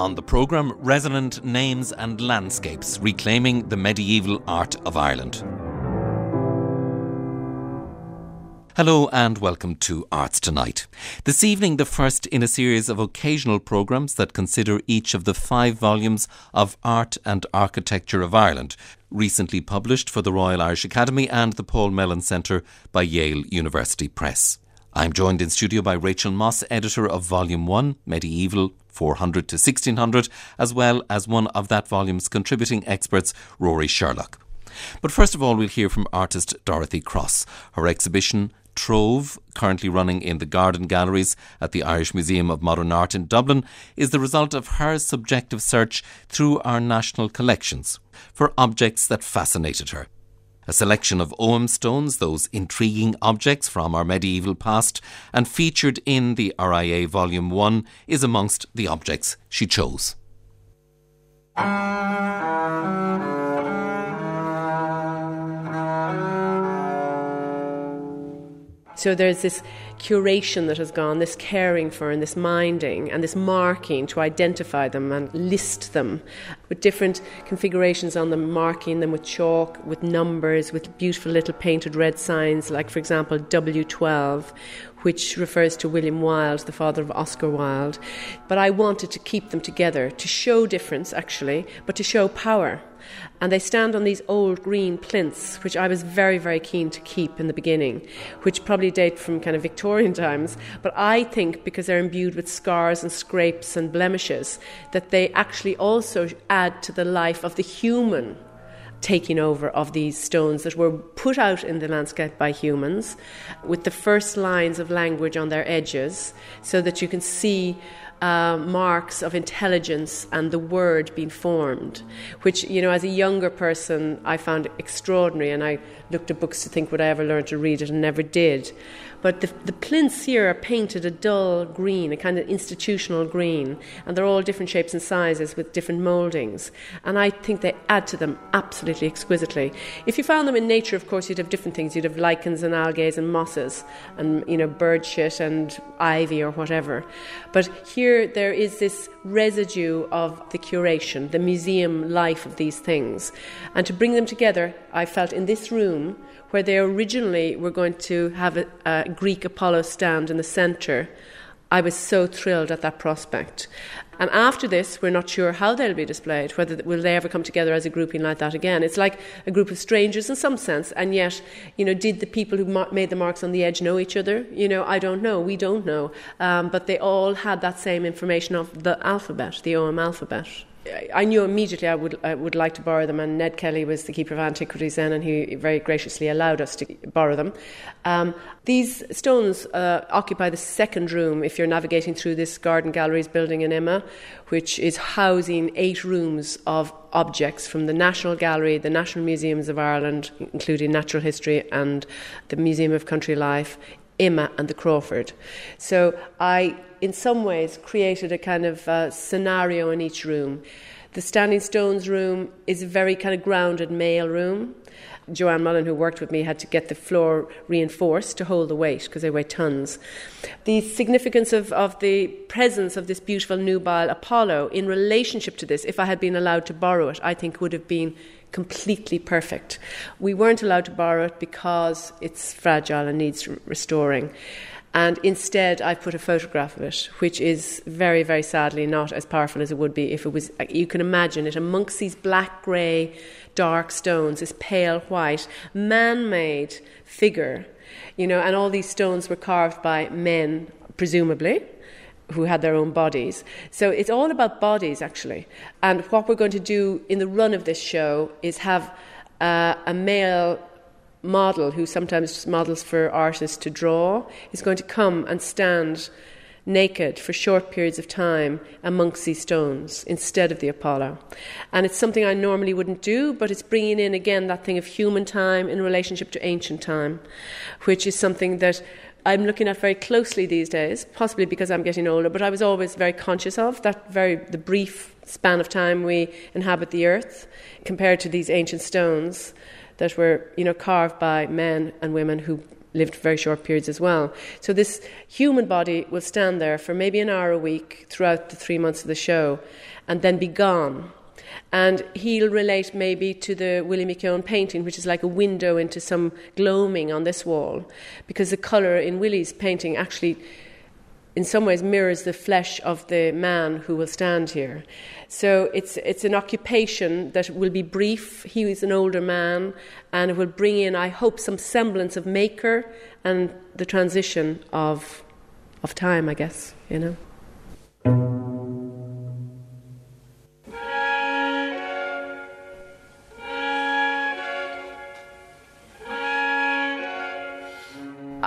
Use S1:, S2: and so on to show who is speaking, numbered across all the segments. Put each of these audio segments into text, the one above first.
S1: on the programme Resonant Names and Landscapes Reclaiming the Medieval Art of Ireland. Hello and welcome to Arts Tonight. This evening, the first in a series of occasional programmes that consider each of the five volumes of Art and Architecture of Ireland, recently published for the Royal Irish Academy and the Paul Mellon Centre by Yale University Press. I'm joined in studio by Rachel Moss, editor of Volume 1, Medieval 400 to 1600, as well as one of that volume's contributing experts, Rory Sherlock. But first of all, we'll hear from artist Dorothy Cross. Her exhibition, Trove, currently running in the Garden Galleries at the Irish Museum of Modern Art in Dublin, is the result of her subjective search through our national collections for objects that fascinated her. A selection of Ogham stones, those intriguing objects from our medieval past, and featured in the RIA Volume 1, is amongst the objects she chose.
S2: So there's this curation that has gone, this caring for and this minding and this marking to identify them and list them with different configurations on them, marking them with chalk, with numbers, with beautiful little painted red signs, like, for example, W12, which refers to William Wilde, the father of Oscar Wilde. But I wanted to keep them together, to show difference, actually, but to show power and they stand on these old green plinths, which I was very, very keen to keep in the beginning, which probably date from kind of Victorian times. But I think because they're imbued with scars and scrapes and blemishes, that they actually also add to the life of the human taking over of these stones that were put out in the landscape by humans with the first lines of language on their edges so that you can see uh, marks of intelligence and the word being formed, which, you know, as a younger person, I found extraordinary. And I looked at books to think would I ever learn to read it and never did. But the, the plinths here are painted a dull green, a kind of institutional green, and they're all different shapes and sizes with different mouldings. And I think they add to them absolutely exquisitely. If you found them in nature, of course, you'd have different things. You'd have lichens and algae and mosses, and you know, bird shit and ivy or whatever. But here there is this residue of the curation, the museum life of these things, and to bring them together, I felt in this room where they originally were going to have a, a Greek Apollo stand in the centre. I was so thrilled at that prospect. And after this, we're not sure how they'll be displayed, whether will they ever come together as a grouping like that again. It's like a group of strangers in some sense, and yet, you know, did the people who made the marks on the edge know each other? You know, I don't know. We don't know. Um, but they all had that same information of the alphabet, the Ogham alphabet. I knew immediately I would, I would like to borrow them, and Ned Kelly was the keeper of antiquities then, and he very graciously allowed us to borrow them. Um, these stones uh, occupy the second room if you're navigating through this Garden Galleries building in IMMA, which is housing eight rooms of objects from the National Gallery, the National Museums of Ireland, including Natural History, and the Museum of Country Life, IMMA, and the Crawford. So I in some ways, created a kind of uh, scenario in each room. The Standing Stones room is a very kind of grounded male room. Joanne Mullen, who worked with me, had to get the floor reinforced to hold the weight because they weigh tons. The significance of, of the presence of this beautiful nubile Apollo in relationship to this, if I had been allowed to borrow it, I think would have been completely perfect. We weren't allowed to borrow it because it's fragile and needs restoring. And instead, I've put a photograph of it, which is very, very sadly not as powerful as it would be if it was. Uh, you can imagine it amongst these black, grey, dark stones, this pale white, man made figure, you know, and all these stones were carved by men, presumably, who had their own bodies. So it's all about bodies, actually. And what we're going to do in the run of this show is have uh, a male model, who sometimes models for artists to draw, is going to come and stand naked for short periods of time amongst these stones instead of the Apollo. And it's something I normally wouldn't do, but it's bringing in again that thing of human time in relationship to ancient time, which is something that I'm looking at very closely these days, possibly because I'm getting older, but I was always very conscious of that very the brief span of time we inhabit the earth compared to these ancient stones that were, you know, carved by men and women who lived very short periods as well. So this human body will stand there for maybe an hour a week throughout the three months of the show and then be gone. And he'll relate maybe to the Willie McKeown painting, which is like a window into some gloaming on this wall, because the colour in Willie's painting actually, in some ways, mirrors the flesh of the man who will stand here. So it's, it's an occupation that will be brief. He is an older man, and it will bring in, I hope, some semblance of maker and the transition of, of time, I guess, you know.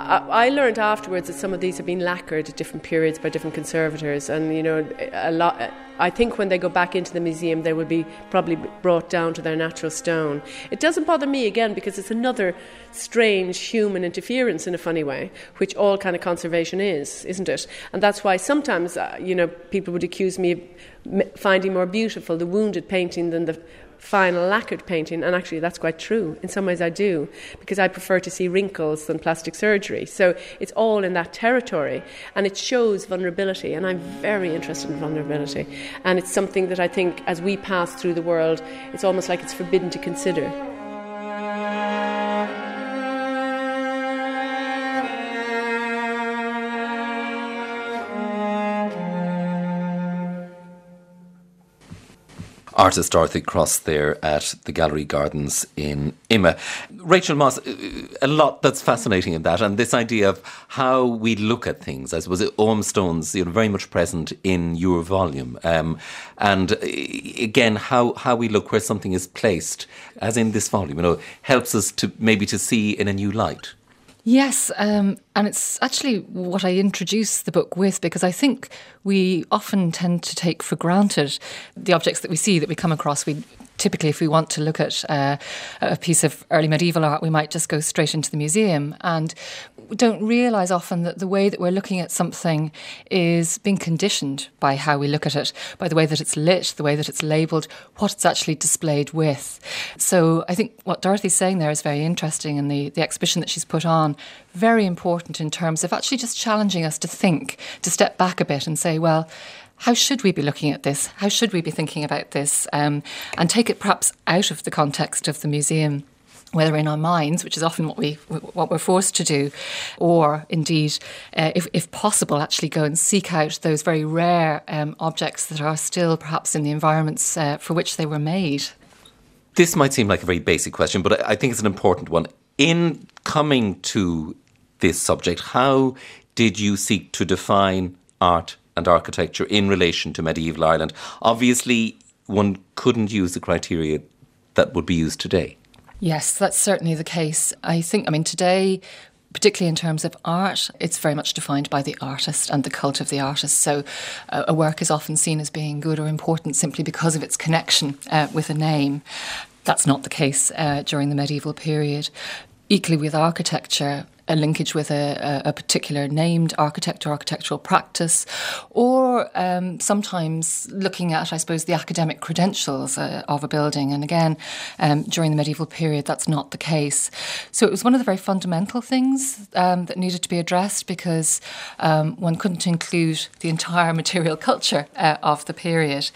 S2: I, learned afterwards that some of these have been lacquered at different periods by different conservators, and you know, a lot. I think when they go back into the museum, they will be probably brought down to their natural stone. It doesn't bother me again because it's another strange human interference in a funny way, which all kind of conservation is, isn't it? And that's why sometimes, uh, you know, people would accuse me of finding more beautiful the wounded painting than the final lacquered painting, and actually that's quite true. In some ways, I do, because I prefer to see wrinkles than plastic surgery. So it's all in that territory, and it shows vulnerability, and I'm very interested in vulnerability. And it's something that I think, as we pass through the world, it's almost like it's forbidden to consider.
S1: Artist Dorothy Cross there at the Gallery Gardens in IMMA. Rachel Moss, uh, a lot that's fascinating in that, and this idea of how we look at things. I suppose Ogham Stones, you know, very much present in your volume, um, and uh, again, how how we look where something is placed, as in this volume, you know, helps us to maybe to see in a new light.
S3: Yes, um, and it's actually what I introduce the book with because I think we often tend to take for granted the objects that we see, that we come across. We typically, if we want to look at uh, a piece of early medieval art, we might just go straight into the museum. And don't realise often that the way that we're looking at something is being conditioned by how we look at it, by the way that it's lit, the way that it's labelled, what it's actually displayed with. So I think what Dorothy's saying there is very interesting, and the, the exhibition that she's put on, very important in terms of actually just challenging us to think, to step back a bit and say, well, how should we be looking at this? How should we be thinking about this? Um, and take it perhaps out of the context of the museum whether in our minds, which is often what we what we're forced to do, or indeed, uh, if, if possible, actually go and seek out those very rare um, objects that are still perhaps in the environments uh, for which they were made.
S1: This might seem like a very basic question, but I think it's an important one. In coming to this subject, how did you seek to define art and architecture in relation to medieval Ireland. Obviously, one couldn't use the criteria that would be used today.
S3: Yes, that's certainly the case. I think, I mean, today, particularly in terms of art, it's very much defined by the artist and the cult of the artist. So uh, a work is often seen as being good or important simply because of its connection uh, with a name. That's not the case uh, during the medieval period. Equally with architecture, a linkage with a, a, particular named architect or architectural practice, or um, sometimes looking at, I suppose, the academic credentials uh, of a building. And again, um, during the medieval period, that's not the case. So it was one of the very fundamental things um, that needed to be addressed because um, one couldn't include the entire material culture uh, of the period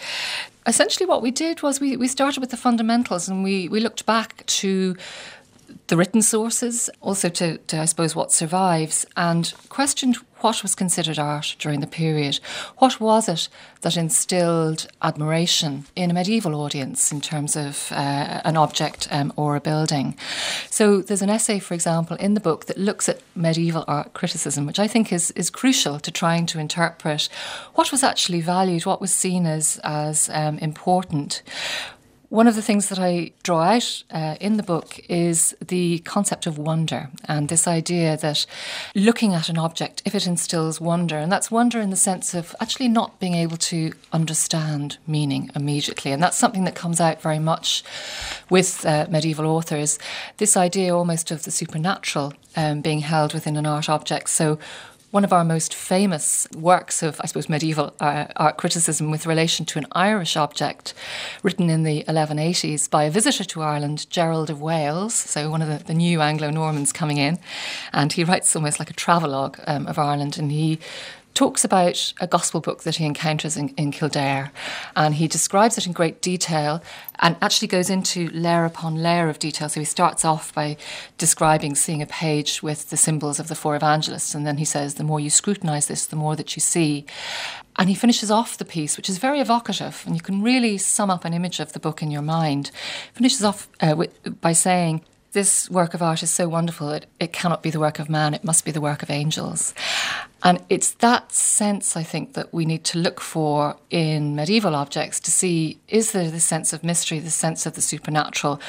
S3: essentially what we did was we, we started with the fundamentals and we, we looked back to the written sources, also to, to, I suppose, what survives, and questioned what was considered art during the period. What was it that instilled admiration in a medieval audience in terms of uh, an object um, or a building? So there's an essay, for example, in the book that looks at medieval art criticism, which I think is, is crucial to trying to interpret what was actually valued, what was seen as, as um, important. One of the things that I draw out uh, in the book is the concept of wonder and this idea that looking at an object, if it instills wonder, and that's wonder in the sense of actually not being able to understand meaning immediately. And that's something that comes out very much with uh, medieval authors. This idea almost of the supernatural um, being held within an art object. So one of our most famous works of, I suppose, medieval uh, art criticism with relation to an Irish object written in the 1180s by a visitor to Ireland, Gerald of Wales, so one of the, the new Anglo Normans coming in. And he writes almost like a travelogue um, of Ireland, and he talks about a gospel book that he encounters in, in, Kildare and he describes it in great detail and actually goes into layer upon layer of detail. So he starts off by describing seeing a page with the symbols of the four evangelists and then he says, the more you scrutinize this, the more that you see. And he finishes off the piece, which is very evocative, and you can really sum up an image of the book in your mind. Finishes off uh, with, by saying, this work of art is so wonderful, it, it cannot be the work of man, it must be the work of angels. And it's that sense, I think, that we need to look for in medieval objects to see is there the sense of mystery, the sense of the supernatural?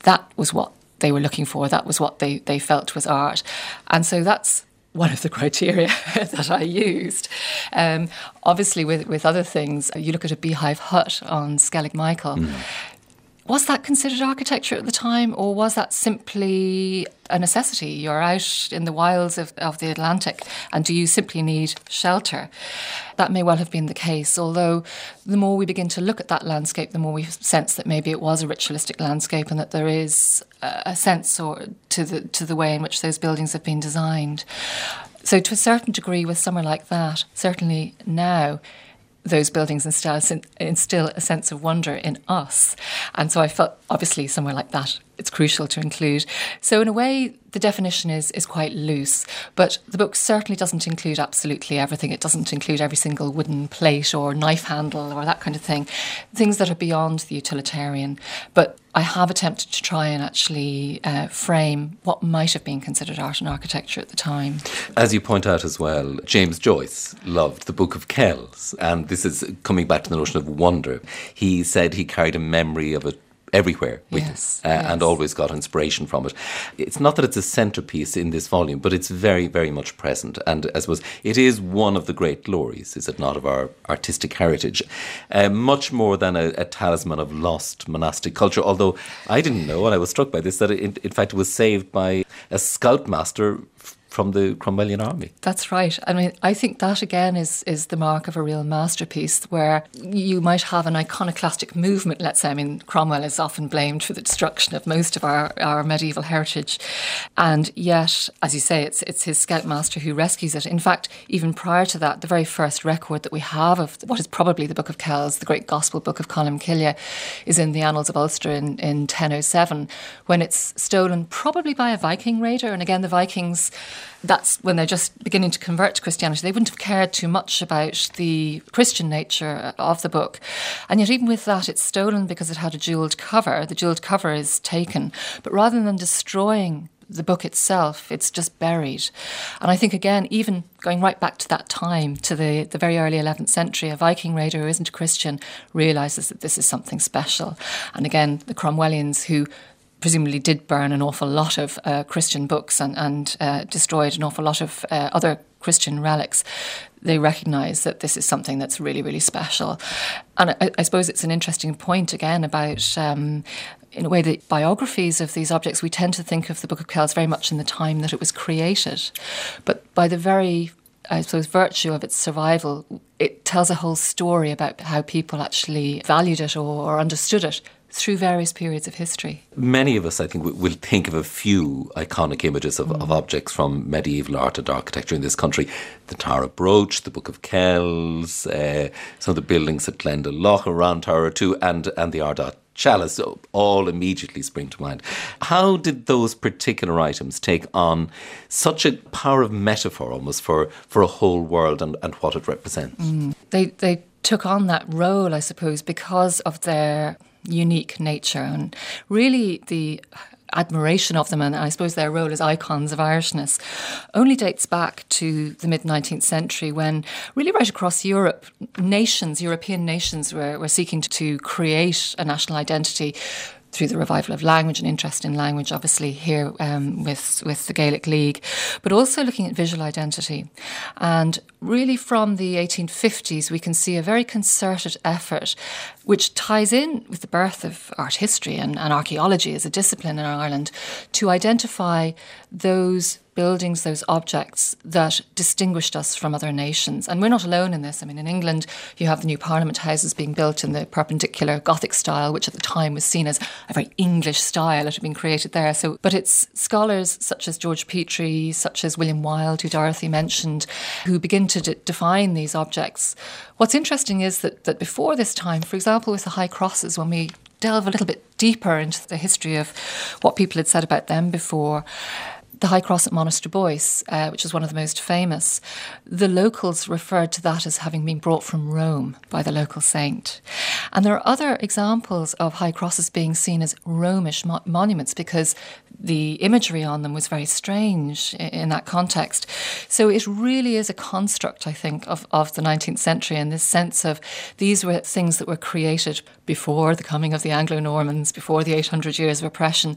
S3: That was what they were looking for, that was what they, they felt was art. And so that's one of the criteria that I used. Um, obviously, with, with other things, you look at a beehive hut on Skellig Michael. Mm. Was that considered architecture at the time, or was that simply a necessity? You're out in the wilds of, of the Atlantic, and do you simply need shelter? That may well have been the case, although the more we begin to look at that landscape, the more we sense that maybe it was a ritualistic landscape and that there is a sense or to the to the way in which those buildings have been designed. So, to a certain degree, with somewhere like that, certainly now, those buildings instill, instill a sense of wonder in us. And so I felt, obviously, somewhere like that, it's crucial to include. So, in a way, the definition is, is quite loose, but the book certainly doesn't include absolutely everything. It doesn't include every single wooden plate or knife handle or that kind of thing, things that are beyond the utilitarian. But I have attempted to try and actually uh, frame what might have been considered art and architecture at the time.
S1: As you point out as well, James Joyce loved the Book of Kells, and this is coming back to the notion of wonder. He said he carried a memory of a everywhere with
S3: yes,
S1: uh,
S3: yes.
S1: and always got inspiration from it. It's not that it's a centerpiece in this volume, but it's very, very much present. And I suppose it is one of the great glories, is it not, of our artistic heritage? Uh, much more than a, a, talisman of lost monastic culture. Although I didn't know, and I was struck by this, that it, in fact it was saved by a scoutmaster from the Cromwellian army.
S3: That's right. I mean, I think that again is is the mark of a real masterpiece, where you might have an iconoclastic movement. Let's say, I mean, Cromwell is often blamed for the destruction of most of our, our medieval heritage, and yet, as you say, it's it's his scoutmaster who rescues it. In fact, even prior to that, the very first record that we have of what is probably the Book of Kells, the great Gospel Book of Columcille, is in the Annals of Ulster in, in 1007, when it's stolen probably by a Viking raider. And again, the Vikings that's when they're just beginning to convert to Christianity. They wouldn't have cared too much about the Christian nature of the book. And yet, even with that, it's stolen because it had a jeweled cover. The jeweled cover is taken. But rather than destroying the book itself, it's just buried. And I think, again, even going right back to that time, to the, the very early 11th century, a Viking raider who isn't a Christian realizes that this is something special. And again, the Cromwellians who presumably did burn an awful lot of uh, Christian books and, and uh, destroyed an awful lot of uh, other Christian relics, they recognise that this is something that's really, really special. And I, I suppose it's an interesting point again about. Um, in a way, the biographies of these objects, we tend to think of the Book of Kells very much in the time that it was created. But by the very I suppose, virtue of its survival, it tells a whole story about how people actually valued it or, or understood it through various periods of history.
S1: Many of us, I think, will think of a few iconic images of, mm. of, objects from medieval art and architecture in this country. The Tara Brooch, the Book of Kells, uh, some of the buildings at Glendalough around Tower 2, and, and the Ardagh chalice all immediately spring to mind. How did those particular items take on such a power of metaphor almost for, for a whole world and, and what it represents?
S3: Mm. They, they took on that role, I suppose, because of their unique nature and really the admiration of them and I suppose their role as icons of Irishness only dates back to the mid 19th century when really right across Europe nations European nations were, were seeking to create a national identity through the revival of language and interest in language, obviously here um, with with the Gaelic League, but also looking at visual identity. And really, from the 1850s, we can see a very concerted effort which ties in with the birth of art history and, and archaeology as a discipline in Ireland to identify those buildings, those objects that distinguished us from other nations. And we're not alone in this. I mean, in England, you have the new Parliament houses being built in the perpendicular Gothic style, which at the time was seen as a very English style that had been created there. So, but it's scholars such as George Petrie, such as William Wilde, who Dorothy mentioned, who begin to define these objects. What's interesting is that, that before this time, for example, with the high crosses, when we delve a little bit deeper into the history of what people had said about them before, the High Cross at Monasterboice, uh, which is one of the most famous, the locals referred to that as having been brought from Rome by the local saint. And there are other examples of high crosses being seen as Romish mo- monuments because the imagery on them was very strange in that context. So it really is a construct, I think, of, of the 19th century in this sense of these were things that were created before the coming of the Anglo Normans, before the 800 years of oppression,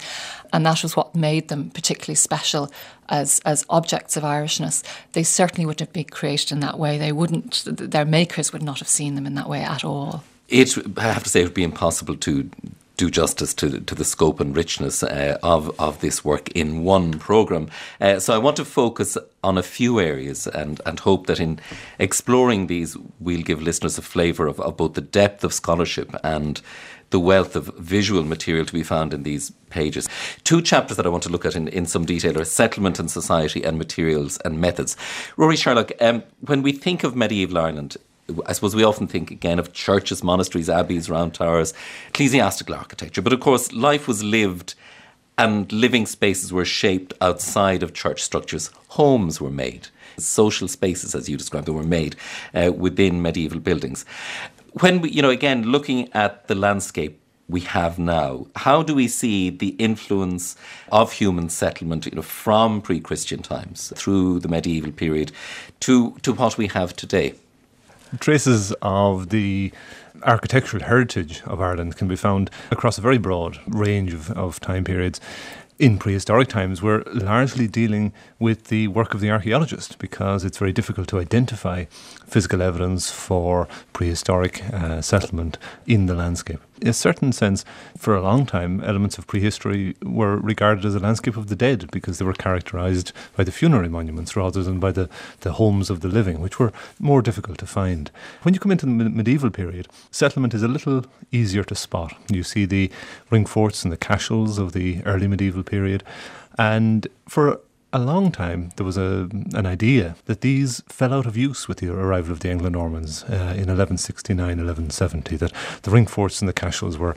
S3: and that was what made them particularly special as, as objects of Irishness. They certainly wouldn't have been created in that way. They wouldn't, their makers would not have seen them in that way at all.
S1: It, I have to say, it would be impossible to do justice to, to the scope and richness uh, of, of this work in one programme. Uh, so I want to focus on a few areas and, and hope that in exploring these, we'll give listeners a flavour of, of both the depth of scholarship and the wealth of visual material to be found in these pages. Two chapters that I want to look at in, in some detail are settlement and society and materials and methods. Rory Sherlock, um, when we think of medieval Ireland, I suppose we often think again of churches, monasteries, abbeys, round towers, ecclesiastical architecture. But of course, life was lived and living spaces were shaped outside of church structures. Homes were made. Social spaces, as you described, them, were made uh, within medieval buildings. When we, you know, again, looking at the landscape we have now. How do we see the influence of human settlement you know, from pre Christian times through the medieval period to, to what we have today?
S4: Traces of the architectural heritage of Ireland can be found across a very broad range of, of time periods in prehistoric times, we're largely dealing with the work of the archaeologist because it's very difficult to identify physical evidence for prehistoric uh, settlement in the landscape. In a certain sense, for a long time, elements of prehistory were regarded as a landscape of the dead because they were characterized by the funerary monuments rather than by the, the homes of the living, which were more difficult to find. When you come into the medieval period, settlement is a little easier to spot. You see the ring forts and the cashels of the early medieval period. And for a long time, there was a, an idea that these fell out of use with the arrival of the Anglo Normans uh, in 1169 1170, that the ring forts and the cashels were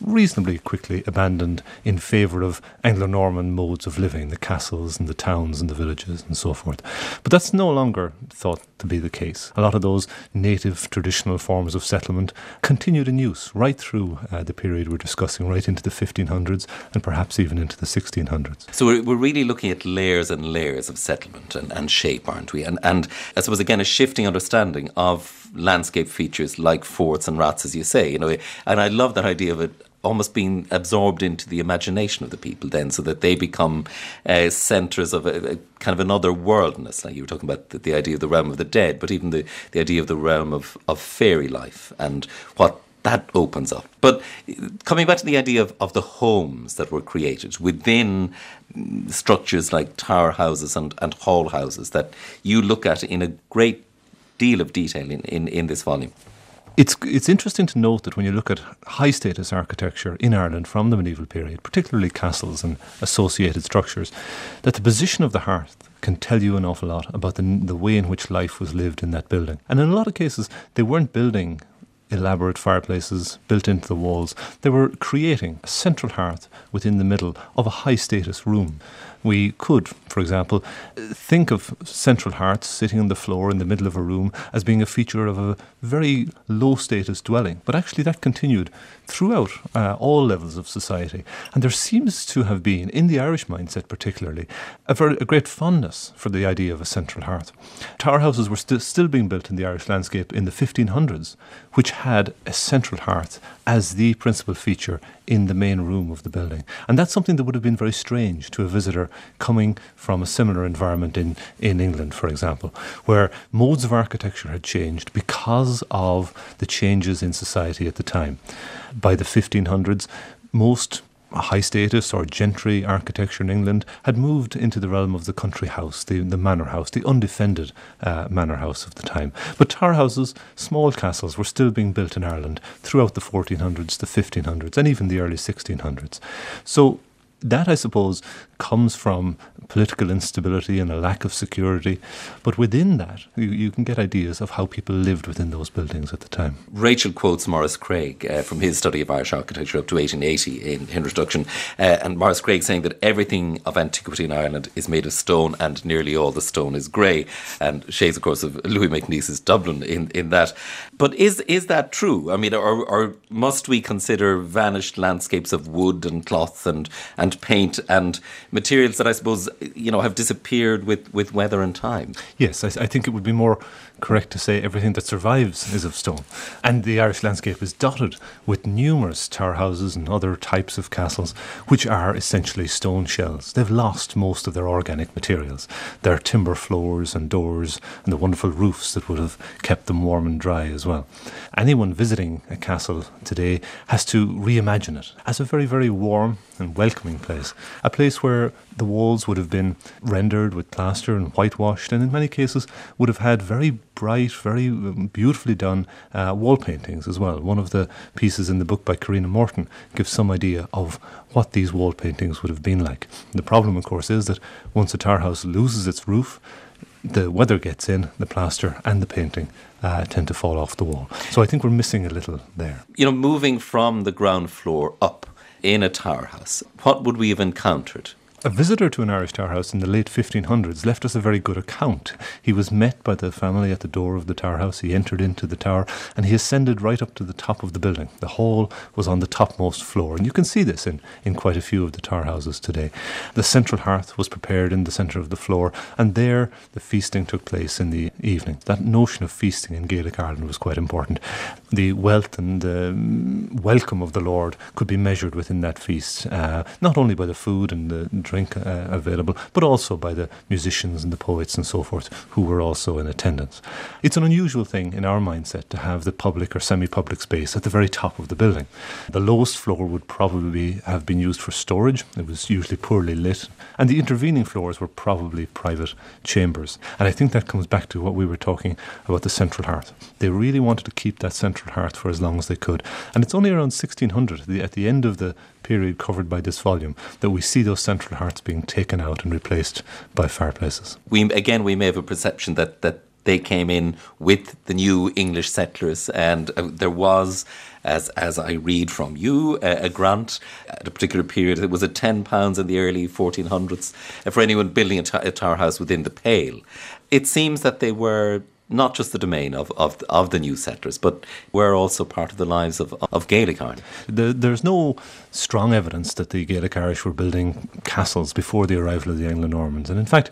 S4: reasonably quickly abandoned in favour of Anglo Norman modes of living, the castles and the towns and the villages and so forth. But that's no longer thought to be the case. A lot of those native traditional forms of settlement continued in use right through uh, the period we're discussing, right into the 1500s and perhaps even into the 1600s.
S1: So we're, we're really looking at layers layers and layers of settlement and, and shape, aren't we? And, and I suppose, again, a shifting understanding of landscape features like forts and raths, as you say. You know, and I love that idea of it almost being absorbed into the imagination of the people then so that they become uh, centres of a, a, kind of another worldness like you were talking about the, the, idea of the realm of the dead but even the, the idea of the realm of, of fairy life and what that opens up. But coming back to the idea of, of the homes that were created within structures like tower houses and, and hall houses that you look at in a great deal of detail in, in, in this volume.
S4: It's, it's interesting to note that when you look at high status architecture in Ireland from the medieval period, particularly castles and associated structures, that the position of the hearth can tell you an awful lot about the, the way in which life was lived in that building. And in a lot of cases, they weren't building elaborate fireplaces built into the walls. They were creating a central hearth within the middle of a high status room. We could, for example, think of central hearths sitting on the floor in the middle of a room as being a feature of a very low status dwelling. But actually, that continued throughout uh, all levels of society. And there seems to have been, in the Irish mindset particularly, a, very, a great fondness for the idea of a central hearth. Tower houses were st- still being built in the Irish landscape in the 1500s, which had a central hearth as the principal feature in the main room of the building. And that's something that would have been very strange to a visitor coming from a similar environment in, in England, for example, where modes of architecture had changed because of the changes in society at the time. By the 1500s, most high status or gentry architecture in England had moved into the realm of the country house, the, the manor house, the undefended uh, manor house of the time. But tower houses, small castles, were still being built in Ireland throughout the 1400s, the 1500s, and even the early 1600s. So that, I suppose, comes from political instability and a lack of security. But within that, you, you can get ideas of how people lived within those buildings at the time.
S1: Rachel quotes Maurice Craig uh, from his study of Irish architecture up to 1880 in introduction. Uh, and Maurice Craig saying that everything of antiquity in Ireland is made of stone and nearly all the stone is grey. And shades, of course, of Louis MacNeice's Dublin in, in that. But is, is that true? I mean, or, or must we consider vanished landscapes of wood and cloth and, and paint and materials that I suppose you know have disappeared with, with weather and time.
S4: Yes, I, I think it would be more correct to say everything that survives is of stone. And the Irish landscape is dotted with numerous tower houses and other types of castles, which are essentially stone shells. They've lost most of their organic materials. Their timber floors and doors and the wonderful roofs that would have kept them warm and dry as well. Anyone visiting a castle today has to reimagine it as a very, very warm and welcoming place. A place where the walls would have been rendered with plaster and whitewashed, and in many cases would have had very bright, very um, beautifully done uh, wall paintings as well. One of the pieces in the book by Karena Morton gives some idea of what these wall paintings would have been like. The problem, of course, is that once a tower house loses its roof, the weather gets in, the plaster and the painting uh, tend to fall off the wall. So I think we're missing a little there.
S1: You know, moving from the ground floor up in a tower house, what would we have encountered?
S4: A visitor to an Irish tower house in the late 1500s left us a very good account. He was met by the family at the door of the tower house. He entered into the tower and he ascended right up to the top of the building. The hall was on the topmost floor, and you can see this in, in quite a few of the tower houses today. The central hearth was prepared in the centre of the floor, and there the feasting took place in the evening. That notion of feasting in Gaelic Ireland was quite important. The wealth and the welcome of the Lord could be measured within that feast, uh, not only by the food and the drink uh, available, but also by the musicians and the poets and so forth who were also in attendance. It's an unusual thing in our mindset to have the public or semi public space at the very top of the building. The lowest floor would probably have been used for storage, it was usually poorly lit, and the intervening floors were probably private chambers. And I think that comes back to what we were talking about the central hearth. They really wanted to keep that central hearth for as long as they could. And it's only around 1600, the, at the end of the period covered by this volume that we see those central hearths being taken out and replaced by fireplaces.
S1: We again we may have a perception that that they came in with the new English settlers, and uh, there was, as as I read from you, a, a, grant at a particular period. It was at ten pounds in the early 1400s for anyone building a, t- a tower house within the Pale. It seems that they were not just the domain of, of, of the new settlers, but were also part of the lives of, of Gaelic Ireland.
S4: The, there's no strong evidence that the Gaelic Irish were building castles before the arrival of the Anglo Normans. And in fact,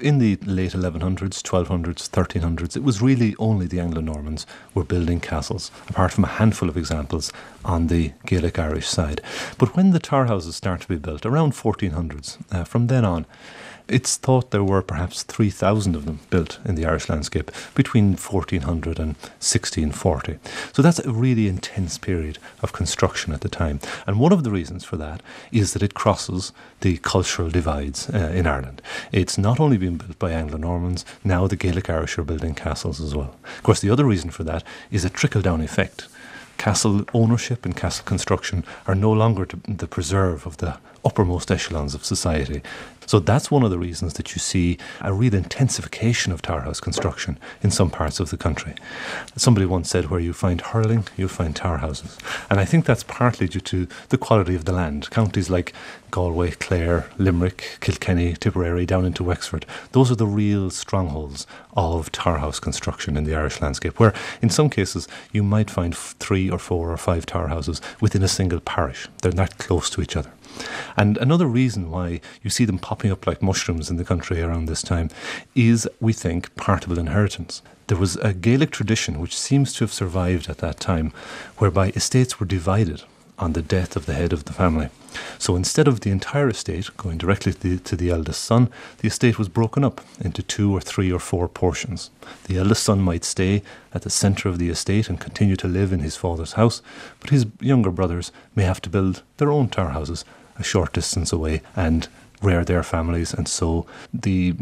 S4: in the late 1100s, 1200s, 1300s, it was really only the Anglo Normans were building castles, apart from a handful of examples on the Gaelic Irish side. But when the tower houses start to be built, around 1400s, uh, from then on, it's thought there were perhaps 3,000 of them built in the Irish landscape between 1400 and 1640. So that's a really intense period of construction at the time. And one of the reasons for that is that it crosses the cultural divides uh, in Ireland. It's not only been built by Anglo Normans, now the Gaelic Irish are building castles as well. Of course, the other reason for that is a trickle down effect castle ownership and castle construction are no longer the preserve of the uppermost echelons of society. So that's one of the reasons that you see a real intensification of tower house construction in some parts of the country. Somebody once said, where you find hurling, you'll find tower houses. And I think that's partly due to the quality of the land. Counties like Galway, Clare, Limerick, Kilkenny, Tipperary, down into Wexford, those are the real strongholds of tower house construction in the Irish landscape, where in some cases you might find three or four or five tower houses within a single parish. They're not close to each other. And another reason why you see them popping up like mushrooms in the country around this time is, we think, partible inheritance. There was a Gaelic tradition which seems to have survived at that time, whereby estates were divided on the death of the head of the family. So instead of the entire estate going directly to the, to the, eldest son, the estate was broken up into two or three or four portions. The eldest son might stay at the centre of the estate and continue to live in his father's house, but his younger brothers may have to build their own tower houses a short distance away and rear their families, and so the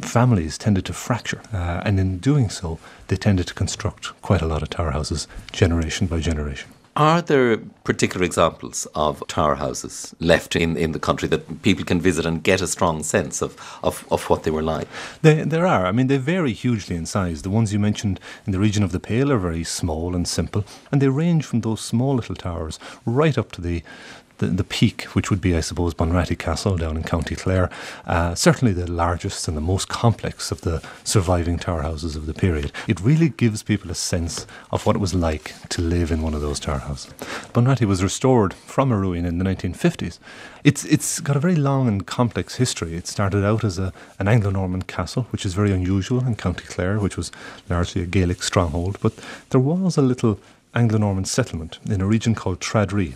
S4: families tended to fracture, uh, and in doing so, they tended to construct quite a lot of tower houses generation by generation.
S1: Are there particular examples of tower houses left in, in the country that people can visit and get a strong sense of, of, of what they were like?
S4: There, there are. I mean, they vary hugely in size. The ones you mentioned in the region of the Pale are very small and simple, and they range from those small little towers right up to the the, the peak, which would be, I suppose, Bunratty Castle down in County Clare, uh, certainly the largest and the most complex of the surviving tower houses of the period. It really gives people a sense of what it was like to live in one of those tower houses. Bunratty was restored from a ruin in the 1950s. It's, it's got a very long and complex history. It started out as a, an Anglo Norman castle, which is very unusual in County Clare, which was largely a Gaelic stronghold, but there was a little Anglo Norman settlement in a region called Tradree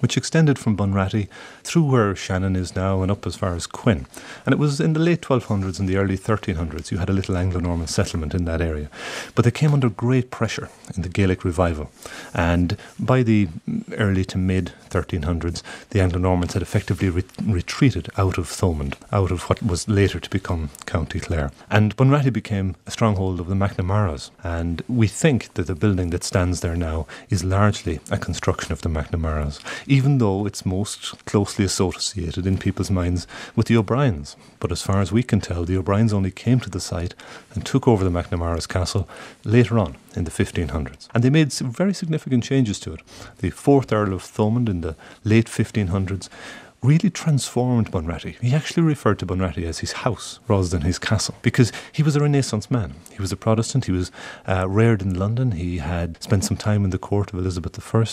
S4: which extended from Bunratty through where Shannon is now and up as far as Quin. And it was in the late 1200s and the early 1300s you had a little Anglo Norman settlement in that area. But they came under great pressure in the Gaelic revival. And by the early to mid 1300s, the Anglo Normans had effectively re- retreated out of Thomond, out of what was later to become County Clare. And Bunratty became a stronghold of the McNamaras. And we think that the building that stands there now is largely a construction of the McNamaras even though it's most closely associated in people's minds with the O'Briens. But as far as we can tell, the O'Briens only came to the site and took over the McNamara's castle later on in the 1500s. And they made very significant changes to it. The fourth Earl of Thomond in the late 1500s really transformed Bunratty. He actually referred to Bunratty as his house rather than his castle because he was a Renaissance man. He was a Protestant. He was uh, reared in London. He had spent some time in the court of Elizabeth I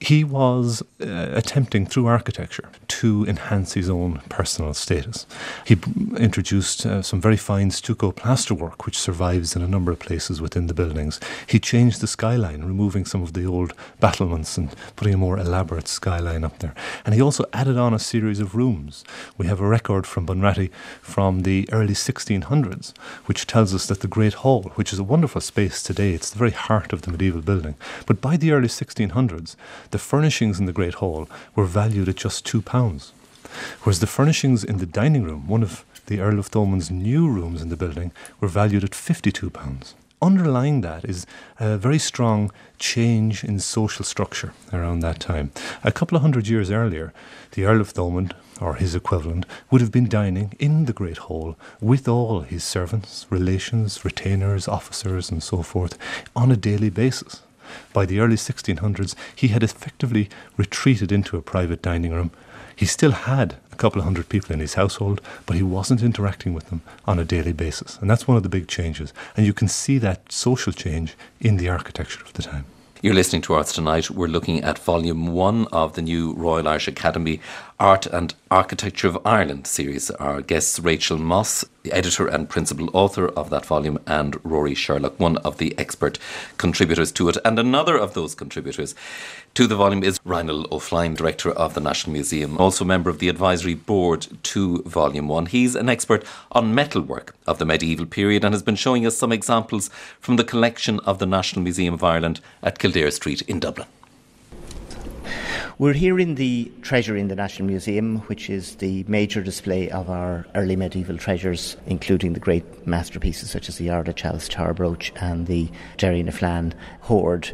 S4: he was uh, attempting through architecture to enhance his own personal status. He b- introduced uh, some very fine stucco plasterwork, which survives in a number of places within the buildings. He changed the skyline, removing some of the old battlements and putting a more elaborate skyline up there. And he also added on a series of rooms. We have a record from Bunratty from the early 1600s, which tells us that the Great Hall, which is a wonderful space today, it's the very heart of the medieval building, but by the early 1600s, the furnishings in the Great Hall were valued at just two pounds, whereas the furnishings in the dining room, one of the Earl of Thomond's new rooms in the building, were valued at fifty-two pounds. Underlying that is a very strong change in social structure around that time. A couple of hundred years earlier, the Earl of Thomond, or his equivalent, would have been dining in the Great Hall with all his servants, relations, retainers, officers, and so forth on a daily basis. By the early 1600s, he had effectively retreated into a private dining room. He still had a couple of hundred people in his household, but he wasn't interacting with them on a daily basis. And that's one of the big changes. And you can see that social change in the architecture of the time.
S1: You're listening to Arts Tonight. We're looking at volume one of the new Royal Irish Academy Art and Architecture of Ireland series. Our guests Rachel Moss, the editor and principal author of that volume, and Rory Sherlock, one of the expert contributors to it. And another of those contributors to the volume is Raghnall Ó Floinn, director of the National Museum, also member of the advisory board to Volume 1. He's an expert on metalwork of the medieval period and has been showing us some examples from the collection of the National Museum of Ireland at Kildare Street in Dublin.
S5: We're here in the Treasure in the National Museum, which is the major display of our early medieval treasures, including the great masterpieces such as the Ardagh Chalice Tara Brooch and the Derrynaflan hoard.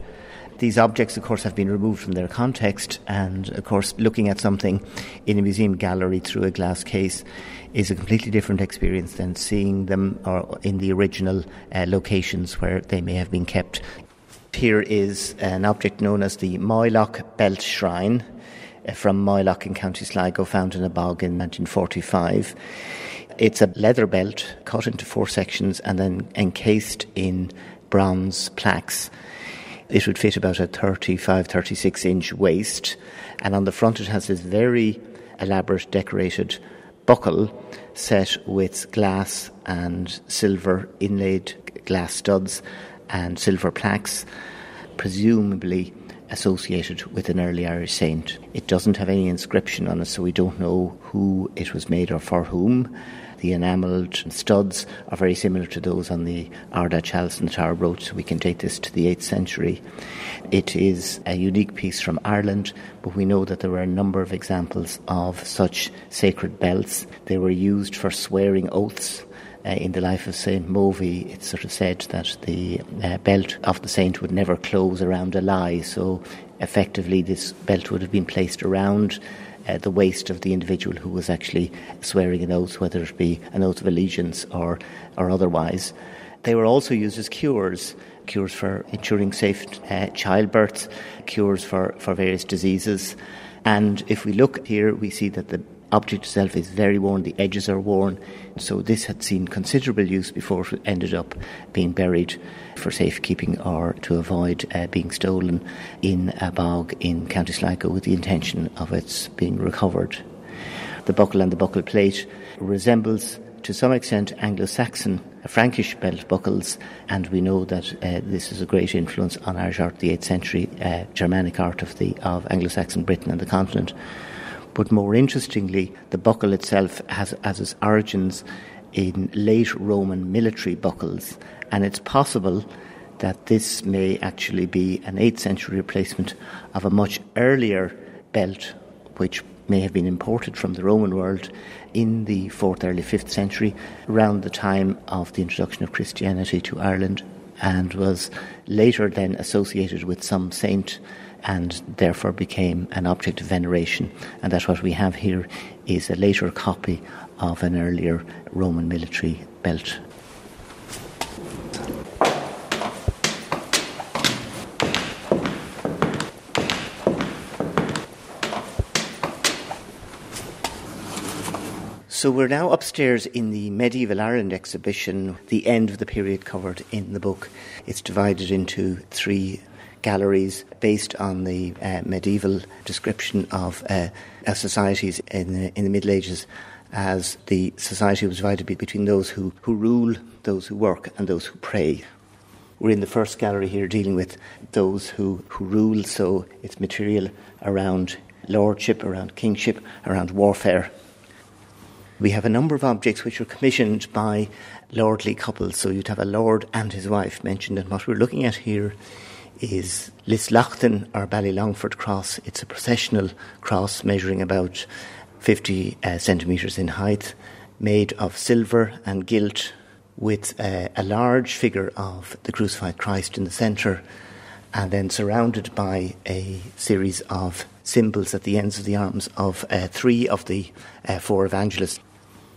S5: These objects, of course, have been removed from their context, and of course, looking at something in a museum gallery through a glass case is a completely different experience than seeing them in the original uh, locations where they may have been kept here is an object known as the Moylough Belt Shrine uh, from Moylough in County Sligo, found in a bog in 1945. It's a leather belt cut into four sections and then encased in bronze plaques. It would fit about a 35, 36 inch waist, and on the front it has this very elaborate decorated buckle set with glass and silver inlaid glass studs and silver plaques, presumably associated with an early Irish saint. It doesn't have any inscription on it, so we don't know who it was made or for whom. The enamelled studs are very similar to those on the Ardagh chalice and Tara brooch, so we can date this to the 8th century. It is a unique piece from Ireland, but we know that there were a number of examples of such sacred belts. They were used for swearing oaths. Uh, in the life of Saint Mobhí, it's sort of said that the uh, belt of the saint would never close around a lie. So, effectively, this belt would have been placed around uh, the waist of the individual who was actually swearing an oath, whether it be an oath of allegiance or, or otherwise. They were also used as cures cures for ensuring safe uh, childbirth, cures for, for various diseases. And if we look here, we see that the object itself is very worn, the edges are worn. So this had seen considerable use before it ended up being buried for safekeeping or to avoid uh, being stolen in a bog in County Sligo with the intention of its being recovered. The buckle and the buckle plate resembles to some extent Anglo-Saxon Frankish belt buckles, and we know that uh, this is a great influence on Irish art, the 8th century uh, Germanic art of the of Anglo-Saxon Britain and the continent. But more interestingly, the buckle itself has, its origins in late Roman military buckles, and it's possible that this may actually be an 8th century replacement of a much earlier belt, which may have been imported from the Roman world in the 4th, early 5th century, around the time of the introduction of Christianity to Ireland, and was later then associated with some saint and therefore became an object of veneration. And that what we have here is a later copy of an earlier Roman military belt. So we're now upstairs in the Medieval Ireland exhibition, the end of the period covered in the book. It's divided into three galleries based on the uh, medieval description of uh, societies in the, in the Middle Ages as the society was divided between those who, who rule, those who work, and those who pray. We're in the first gallery here dealing with those who, who rule, so it's material around lordship, around kingship, around warfare. We have a number of objects which were commissioned by lordly couples, so you'd have a lord and his wife mentioned, and what we're looking at here is Lislaughtin or Ballylongford cross. It's a processional cross measuring about 50 uh, centimetres in height, made of silver and gilt, with uh, a large figure of the crucified Christ in the centre, and then surrounded by a series of symbols at the ends of the arms of uh, three of the uh, four evangelists.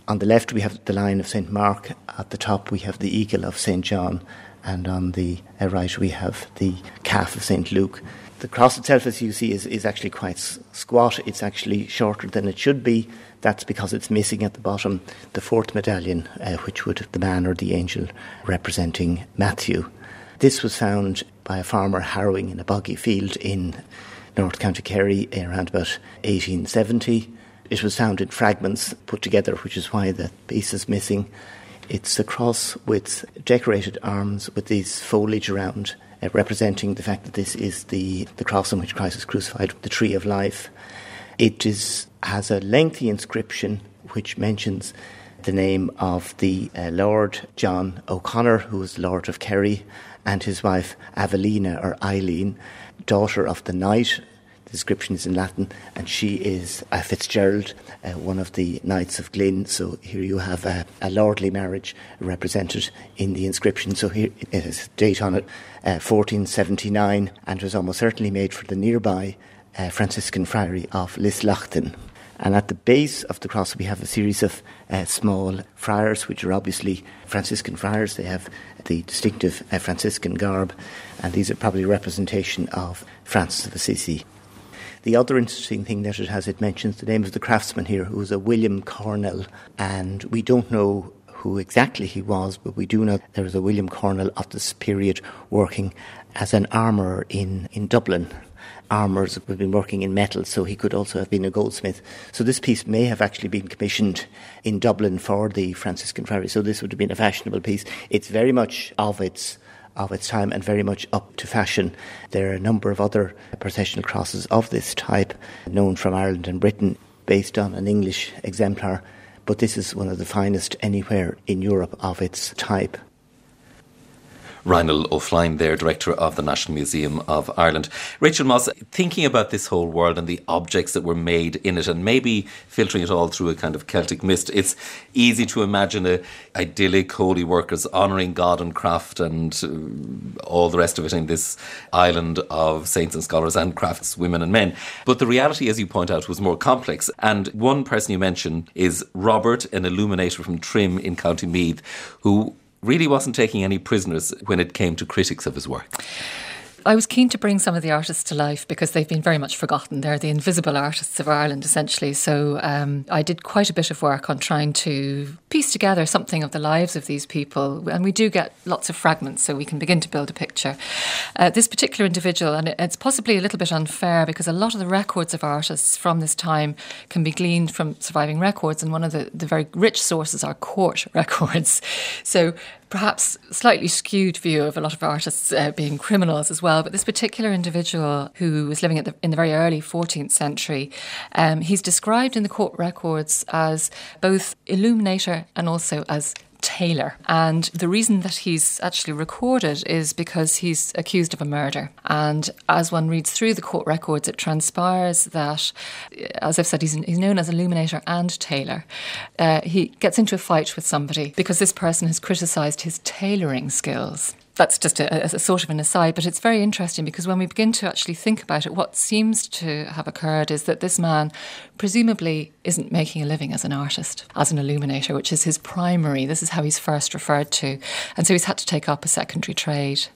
S5: On the left, we have the lion of St. Mark. At the top, we have the eagle of St. John and on the right we have the calf of St. Luke. The cross itself, as you see, is, is actually quite squat. It's actually shorter than it should be. That's because it's missing at the bottom the fourth medallion, uh, which would the man or the angel representing Matthew. This was found by a farmer harrowing in a boggy field in North County Kerry around about 1870. It was found in fragments put together, which is why the piece is missing. It's a cross with decorated arms with these foliage around, uh, representing the fact that this is the, the cross on which Christ was crucified, the tree of life. It is, has a lengthy inscription which mentions the name of the uh, Lord John O'Connor, who was Lord of Kerry, and his wife Avelina or Eileen, daughter of the knight the description is in Latin, and she is a Fitzgerald, uh, one of the Knights of Glyn. So here you have a, a, lordly marriage represented in the inscription. So here it has date on it, uh, 1479, and was almost certainly made for the nearby uh, Franciscan friary of Lislaughtin. And at the base of the cross, we have a series of uh, small friars, which are obviously Franciscan friars. They have the distinctive uh, Franciscan garb, and these are probably a representation of Francis of Assisi. The other interesting thing that it has, it mentions the name of the craftsman here, who was a William Cornell, and we don't know who exactly he was, but we do know there was a William Cornell of this period working as an armourer in, in Dublin. Armours have been working in metal, so he could also have been a goldsmith. So this piece may have actually been commissioned in Dublin for the Franciscan Friary. So this would have been a fashionable piece. It's very much of its of its time and very much up to fashion. There are a number of other processional crosses of this type known from Ireland and Britain based on an English exemplar, but this is one of the finest anywhere in Europe of its type.
S1: Raghnall Ó Floinn there, Director of the National Museum of Ireland. Rachel Moss, thinking about this whole world and the objects that were made in it and maybe filtering it all through a kind of Celtic mist, it's easy to imagine a idyllic holy workers honouring God and craft and uh, all the rest of it in this island of saints and scholars and crafts, women and men. But the reality, as you point out, was more complex. And one person you mention is Robert, an illuminator from Trim in County Meath, who really wasn't taking any prisoners when it came to critics of his work.
S3: I was keen to bring some of the artists to life because they've been very much forgotten. They're the invisible artists of Ireland, essentially. So um, I did quite a bit of work on trying to piece together something of the lives of these people. And we do get lots of fragments, so we can begin to build a picture. Uh, this particular individual, and it's possibly a little bit unfair because a lot of the records of artists from this time can be gleaned from surviving records. And one of the, the very rich sources are court records. So perhaps slightly skewed view of a lot of artists uh, being criminals as well. But this particular individual who was living the, in the very early 14th century, um, he's described in the court records as both illuminator and also as tailor. And the reason that he's actually recorded is because he's accused of a murder. And as one reads through the court records, it transpires that, as I've said, he's, he's known as illuminator and Taylor. Uh, he gets into a fight with somebody because this person has criticised his tailoring skills that's just a, a, sort of an aside, but it's very interesting because when we begin to actually think about it, what seems to have occurred is that this man presumably isn't making a living as an artist, as an illuminator, which is his primary. This is how he's first referred to. And so he's had to take up a secondary trade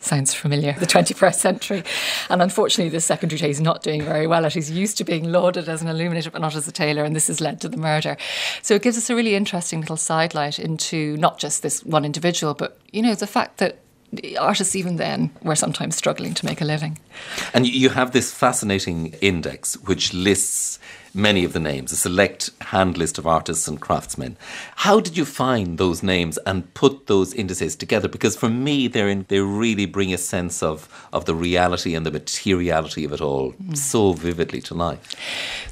S3: sounds familiar, the 21st century. And unfortunately, the secondary is not doing very well at. He's used to being lauded as an illuminator, but not as a tailor, and this has led to the murder. So it gives us a really interesting little sidelight into not just this one individual, but, you know, the fact that artists even then were sometimes struggling to make a living.
S1: And you have this fascinating index which lists many of the names, a select hand list of artists and craftsmen. How did you find those names and put those indices together? Because for me, they're in, they really bring a sense of, of the reality and the materiality of it all mm. so vividly to life.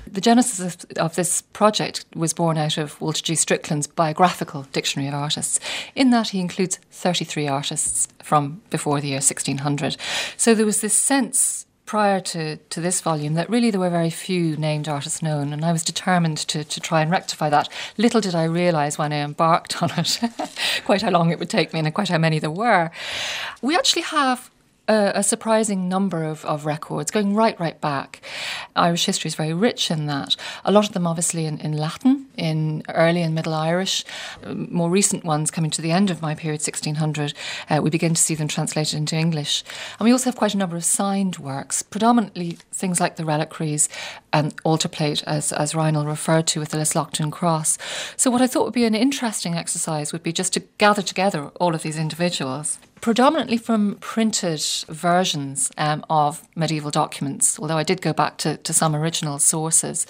S3: The genesis of, of, this project was born out of Walter G. Strickland's biographical dictionary of artists. In that, he includes 33 artists from before the year 1600. So there was this sense prior to, to this volume that really there were very few named artists known, and I was determined to, to try and rectify that. Little did I realise when I embarked on it quite how long it would take me and quite how many there were. We actually have a, a, surprising number of, of records going right, right back. Irish history is very rich in that. A lot of them, obviously, in, in Latin, in early and Middle Irish. More recent ones coming to the end of my period, 1600, uh, we begin to see them translated into English. And we also have quite a number of signed works, predominantly things like the reliquaries and altar plate, as, as Raghnall referred to with the Lislaughtin cross. So, what I thought would be an interesting exercise would be just to gather together all of these individuals predominantly from printed versions um, of medieval documents, although I did go back to, to some original sources.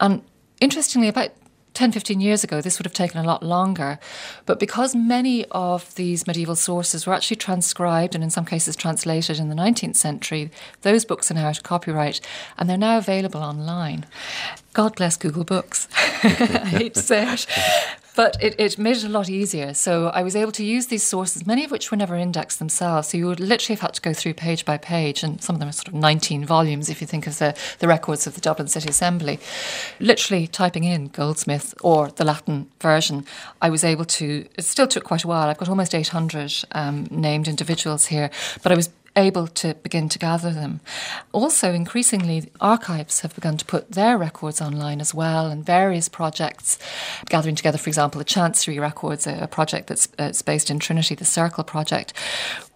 S3: And interestingly, about 10, 15 years ago, this would have taken a lot longer. But because many of these medieval sources were actually transcribed and in some cases translated in the 19th century, those books are now out of copyright and they're now available online. God bless Google Books. I hate to say it. But it, it made it a lot easier. So I was able to use these sources, many of which were never indexed themselves. So you would literally have had to go through page by page, and some of them are sort of 19 volumes if you think of the, the records of the Dublin City Assembly. Literally typing in Goldsmith or the Latin version, I was able to, it still took quite a while. I've got almost 800 um, named individuals here, but I was able to begin to gather them. Also, increasingly, archives have begun to put their records online as well, and various projects gathering together, for example, the Chancery Records, a, project that's, uh, based in Trinity, the Circle Project,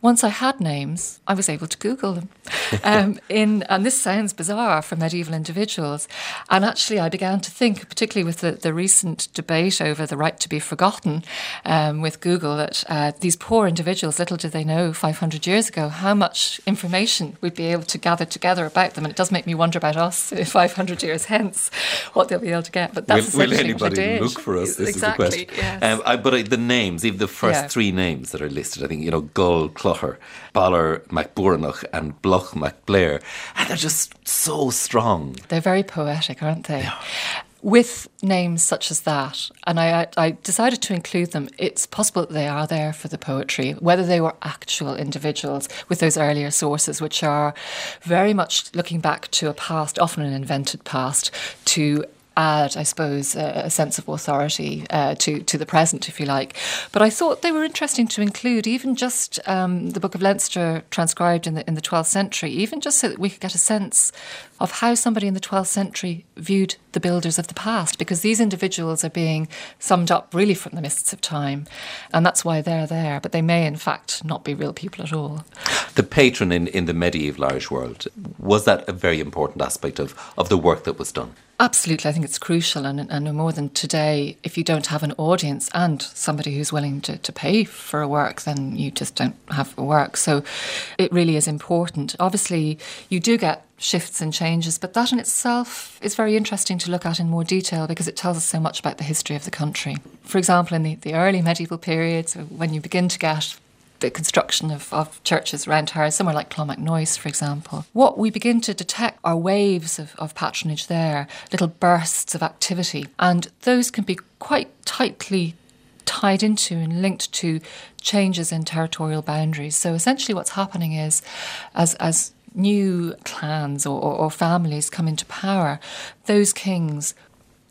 S3: once I had names, I was able to Google them. Um, in and this sounds bizarre for medieval individuals, and actually I began to think, particularly with the, the recent debate over the right to be forgotten um, with Google, that uh, these poor individuals, little did they know 500 years ago how much information we'd be able to gather together about them, and it does make me wonder about us 500 years hence, what they'll be able to get. But that's
S1: will, will anybody look for us? This
S3: exactly,
S1: is the question.
S3: Yes.
S1: Um, I, but uh, the names, even the first yeah. three names that are listed, I think you know Gull. Baller MacBurnach, and Bloch MacBlair. And they're just so strong.
S3: They're very poetic, aren't they? Yeah. With names such as that, and I, I decided to include them, it's possible that they are there for the poetry, whether they were actual individuals with those earlier sources, which are very much looking back to a past, often an invented past, to add, I suppose, a, a sense of authority uh, to to the present, if you like. But I thought they were interesting to include, even just um, the Book of Leinster transcribed in the in the 12th century, even just so that we could get a sense of how somebody in the 12th century viewed the builders of the past, because these individuals are being summed up really from the mists of time, and that's why they're there. But they may, in fact, not be real people at all.
S1: The patron in, in the medieval Irish world was that a very important aspect of, of the work that was done.
S3: Absolutely, I think it's crucial, and, and no more than today, if you don't have an audience and somebody who's willing to, to pay for a work, then you just don't have a work. So it really is important. Obviously, you do get shifts and changes, but that in itself is very interesting to look at in more detail because it tells us so much about the history of the country. For example, in the, the early medieval periods, when you begin to get the construction of, of churches around here, somewhere like Clonmacnoise, for example, what we begin to detect are waves of, of patronage there, little bursts of activity, and those can be quite tightly tied into and linked to changes in territorial boundaries. So essentially, what's happening is, as as new clans or, or, or families come into power, those kings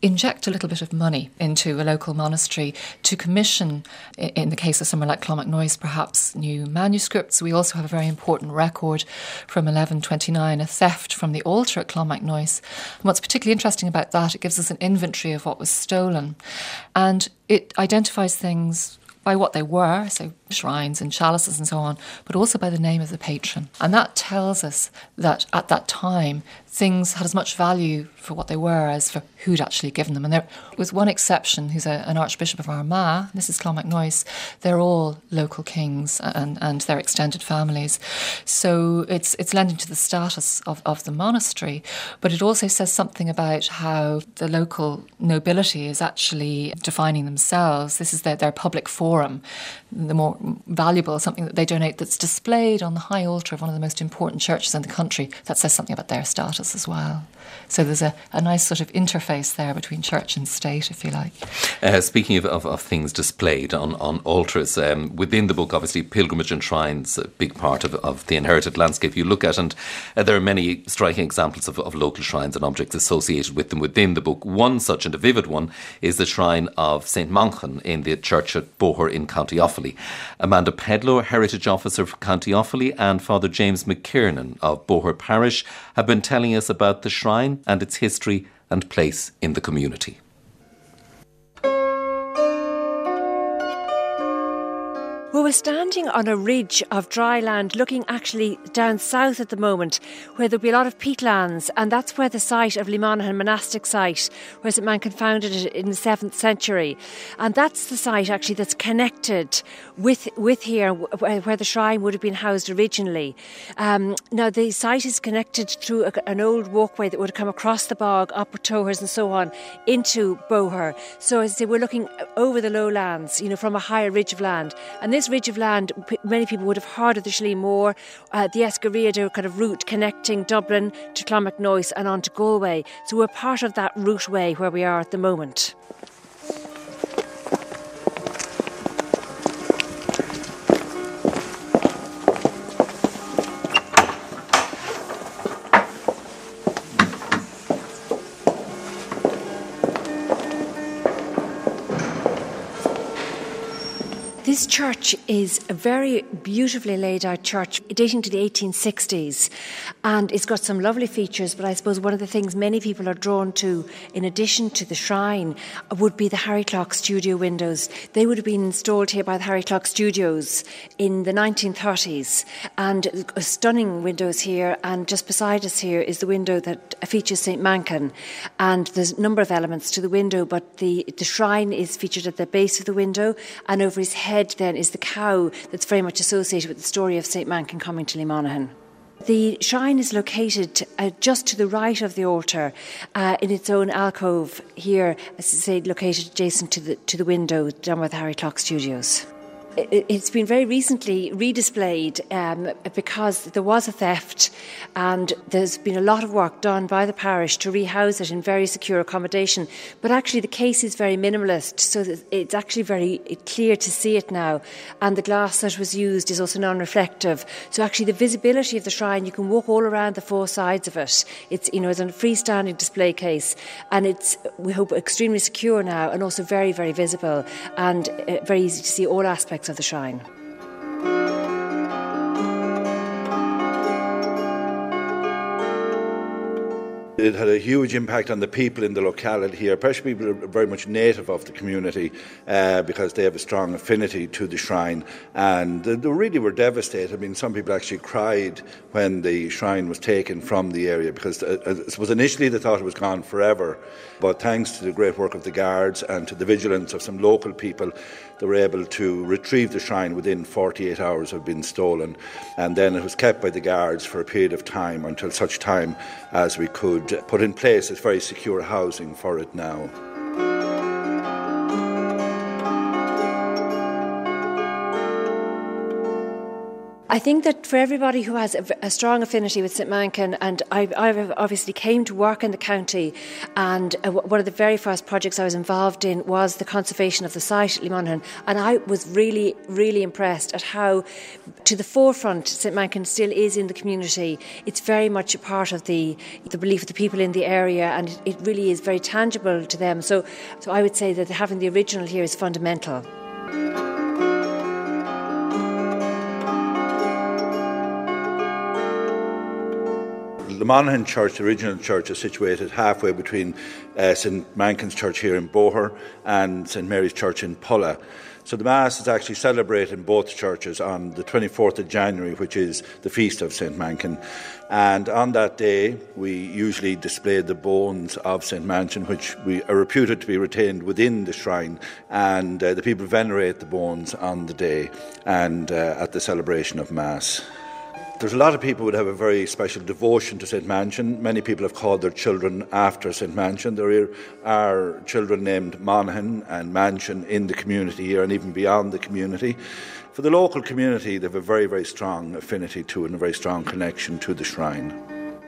S3: inject a little bit of money into a local monastery to commission, in the case of somewhere like Clonmacnoise, perhaps new manuscripts. We also have a very important record from 1129, a theft from the altar at Clonmacnoise. And what's particularly interesting about that, it gives us an inventory of what was stolen. And it identifies things by what they were, so shrines and chalices and so on, but also by the name of the patron. And that tells us that at that time, things had as much value for what they were as for who'd actually given them. And there was one exception, who's a, an Archbishop of Armagh, this is Clonmacnoise, they're all local kings and, and their extended families. So it's, it's lending to the status of, of the monastery, but it also says something about how the local nobility is actually defining themselves. This is their, their public forum. The more valuable, something that they donate that's displayed on the high altar of one of the most important churches in the country, that says something about their status as well. So there's a, a nice sort of interface there between church and state, if you like.
S1: Uh, speaking of, of, of, things displayed on, on altars, um, within the book, obviously, pilgrimage and shrines, a big part of, of the inherited landscape you look at, and uh, there are many striking examples of, of local shrines and objects associated with them within the book. One such, and a vivid one, is the shrine of St. Manchan in the church at Boher in County Offaly. Amanda Pedlow, Heritage Officer for County Offaly, and Father James McKiernan of Boher Parish have been telling us about the shrine and its history and place in the community.
S6: Well, we're standing on a ridge of dry land looking actually down south at the moment where there'll be a lot of peatlands and that's where the site of Lemanaghan monastic site where St Manchan founded it in the 7th century and that's the site actually that's connected with with here where, where the shrine would have been housed originally. Um, now the site is connected through a, an old walkway that would have come across the bog, up Towers and so on into Boher. So as I say, we're looking over the lowlands, you know, from a higher ridge of land and this ridge of land, many people would have heard of the Slieve uh, the Eiscir Riada kind of route connecting Dublin to Clonmacnoise and on to Galway. So we're part of that routeway where we are at the moment. This church is a very beautifully laid out church dating to the 1860s and it's got some lovely features. But I suppose one of the things many people are drawn to, in addition to the shrine, would be the Harry Clarke studio windows. They would have been installed here by the Harry Clarke Studios in the 1930s and stunning windows here. And just beside us here is the window that features St. Manchan. And there's a number of elements to the window, but the, the shrine is featured at the base of the window and over his head then is the cow that's very much associated with the story of St. Manchan coming to Lemanaghan. The shrine is located uh, just to the right of the altar uh, in its own alcove here, as I say, located adjacent to the, to the window down by the Harry Clarke Studios it's been very recently redisplayed um, because there was a theft and there's been a lot of work done by the parish to rehouse it in very secure accommodation. But actually, the case is very minimalist, so it's actually very clear to see it now. And the glass that was used is also non reflective. So, actually, the visibility of the shrine, you can walk all around the four sides of it. It's, you know, it's a freestanding display case and it's, we hope, extremely secure now and also very, very visible and uh, very easy to see all aspects of the shrine.
S7: It had a huge impact on the people in the locality here, especially people are very much native of the community uh, because they have a strong affinity to the shrine. And they, they really were devastated. I mean, some people actually cried when the shrine was taken from the area because uh, uh it was initially they thought it was gone forever. But thanks to the great work of the guards and to the vigilance of some local people, they were able to retrieve the shrine within 48 hours of being stolen. And then it was kept by the guards for a period of time until such time as we could put in place this very secure housing for it now.
S6: I think that for everybody who has a, a strong affinity with St Manchan, and I, I, obviously came to work in the county, and uh, one of the very first projects I was involved in was the conservation of the site at Lemanaghan, and I was really, really impressed at how, to the forefront, St Manchan still is in the community. It's very much a part of the the belief of the people in the area, and it, it really is very tangible to them. So, so I would say that having the original here is fundamental.
S7: The Monaghan Church, the original church, is situated halfway between uh, St Manchan's Church here in Boher and St Mary's Church in Pollagh. So the Mass is actually celebrated in both churches on the 24th of January, which is the feast of St Manchan. And on that day, we usually display the bones of St Manchan, which we are reputed to be retained within the shrine. And uh, the people venerate the bones on the day and uh, at the celebration of Mass. There's a lot of people would have a very special devotion to St. Manchan. Many people have called their children after St. Manchan. There are children named Monaghan and Manchan in the community here and even beyond the community. For the local community, they have a very, very strong affinity to and a very strong connection to the shrine.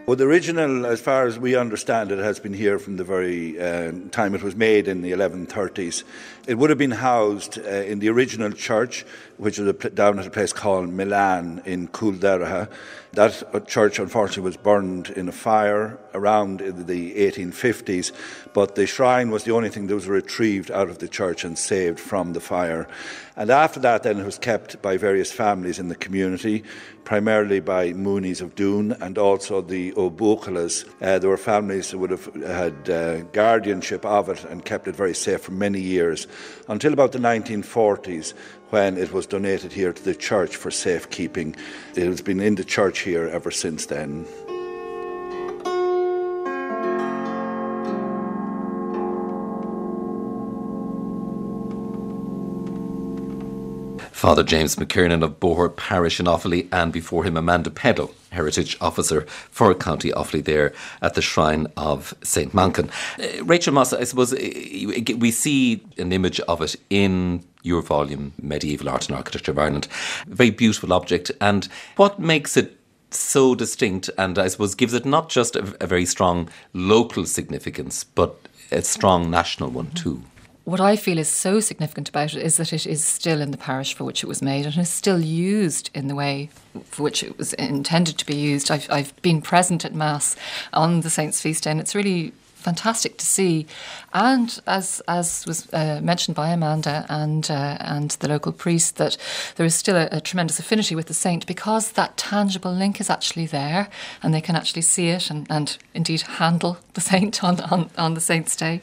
S7: Well, the original, as far as we understand it, has been here from the very uh, time it was made in the 1130s. It would have been housed uh, in the original church, which was down at a place called Milan in Culderaha. That uh, church, unfortunately, was burned in a fire around the 1850s, but the shrine was the only thing that was retrieved out of the church and saved from the fire. And after that, then, it was kept by various families in the community primarily by Moonies of Doon and also the O'Buchalas. Uh, there were families that would have had uh, guardianship of it and kept it very safe for many years until about the 1940s when it was donated here to the church for safekeeping. It has been in the church here ever since then.
S1: Father James McKiernan of Boher Parish in Offaly, and before him Amanda Pedlow, Heritage Officer for County Offaly, there at the Shrine of St. Manchan. Uh, Rachel Moss, I suppose uh, we see an image of it in your volume, Medieval Art and Architecture of Ireland. A very beautiful object. And what makes it so distinct and I suppose gives it not just a, a very strong local significance, but a strong national one too?
S3: What I feel is so significant about it is that it is still in the parish for which it was made and is still used in the way for which it was intended to be used. I've, I've been present at Mass on the Saints' feast day and it's really fantastic to see. And as as was uh, mentioned by Amanda and uh, and the local priest, that there is still a, a, tremendous affinity with the saint because that tangible link is actually there, and they can actually see it and, and indeed handle the saint on, on, on the saint's day.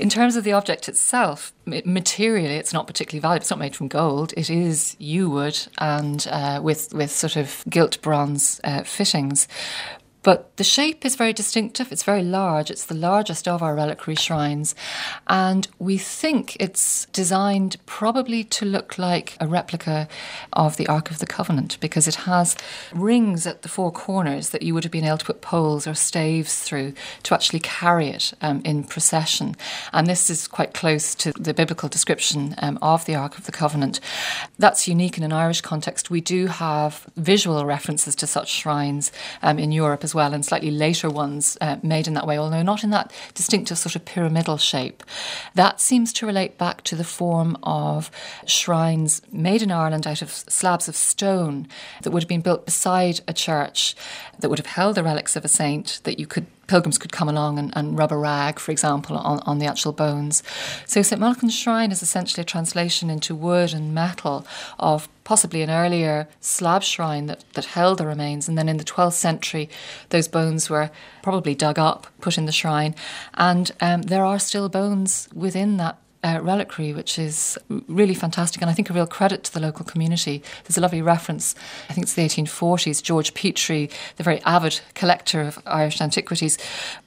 S3: In terms of the object itself, materially, it's not particularly valuable. It's not made from gold. It is yew wood and uh, with with sort of gilt bronze uh, fittings. But the shape is very distinctive. It's very large. It's the largest of our reliquary shrines. And we think it's designed probably to look like a replica of the Ark of the Covenant because it has rings at the four corners that you would have been able to put poles or staves through to actually carry it um, in procession. And this is quite close to the biblical description um, of the Ark of the Covenant. That's unique in an Irish context. We do have visual references to such shrines um, in Europe as well, and slightly later ones uh, made in that way, although not in that distinctive sort of pyramidal shape. That seems to relate back to the form of shrines made in Ireland out of slabs of stone that would have been built beside a church that would have held the relics of a saint that you could pilgrims could come along and, and rub a rag, for example, on, on the actual bones. So St. Manchan's Shrine is essentially a translation into wood and metal of possibly an earlier slab shrine that, that held the remains. And then in the 12th century, those bones were probably dug up, put in the shrine. And um, there are still bones within that uh, reliquary, which is really fantastic and I think a real credit to the local community. There's a lovely reference, I think it's the 1840s. George Petrie, the very avid collector of Irish antiquities,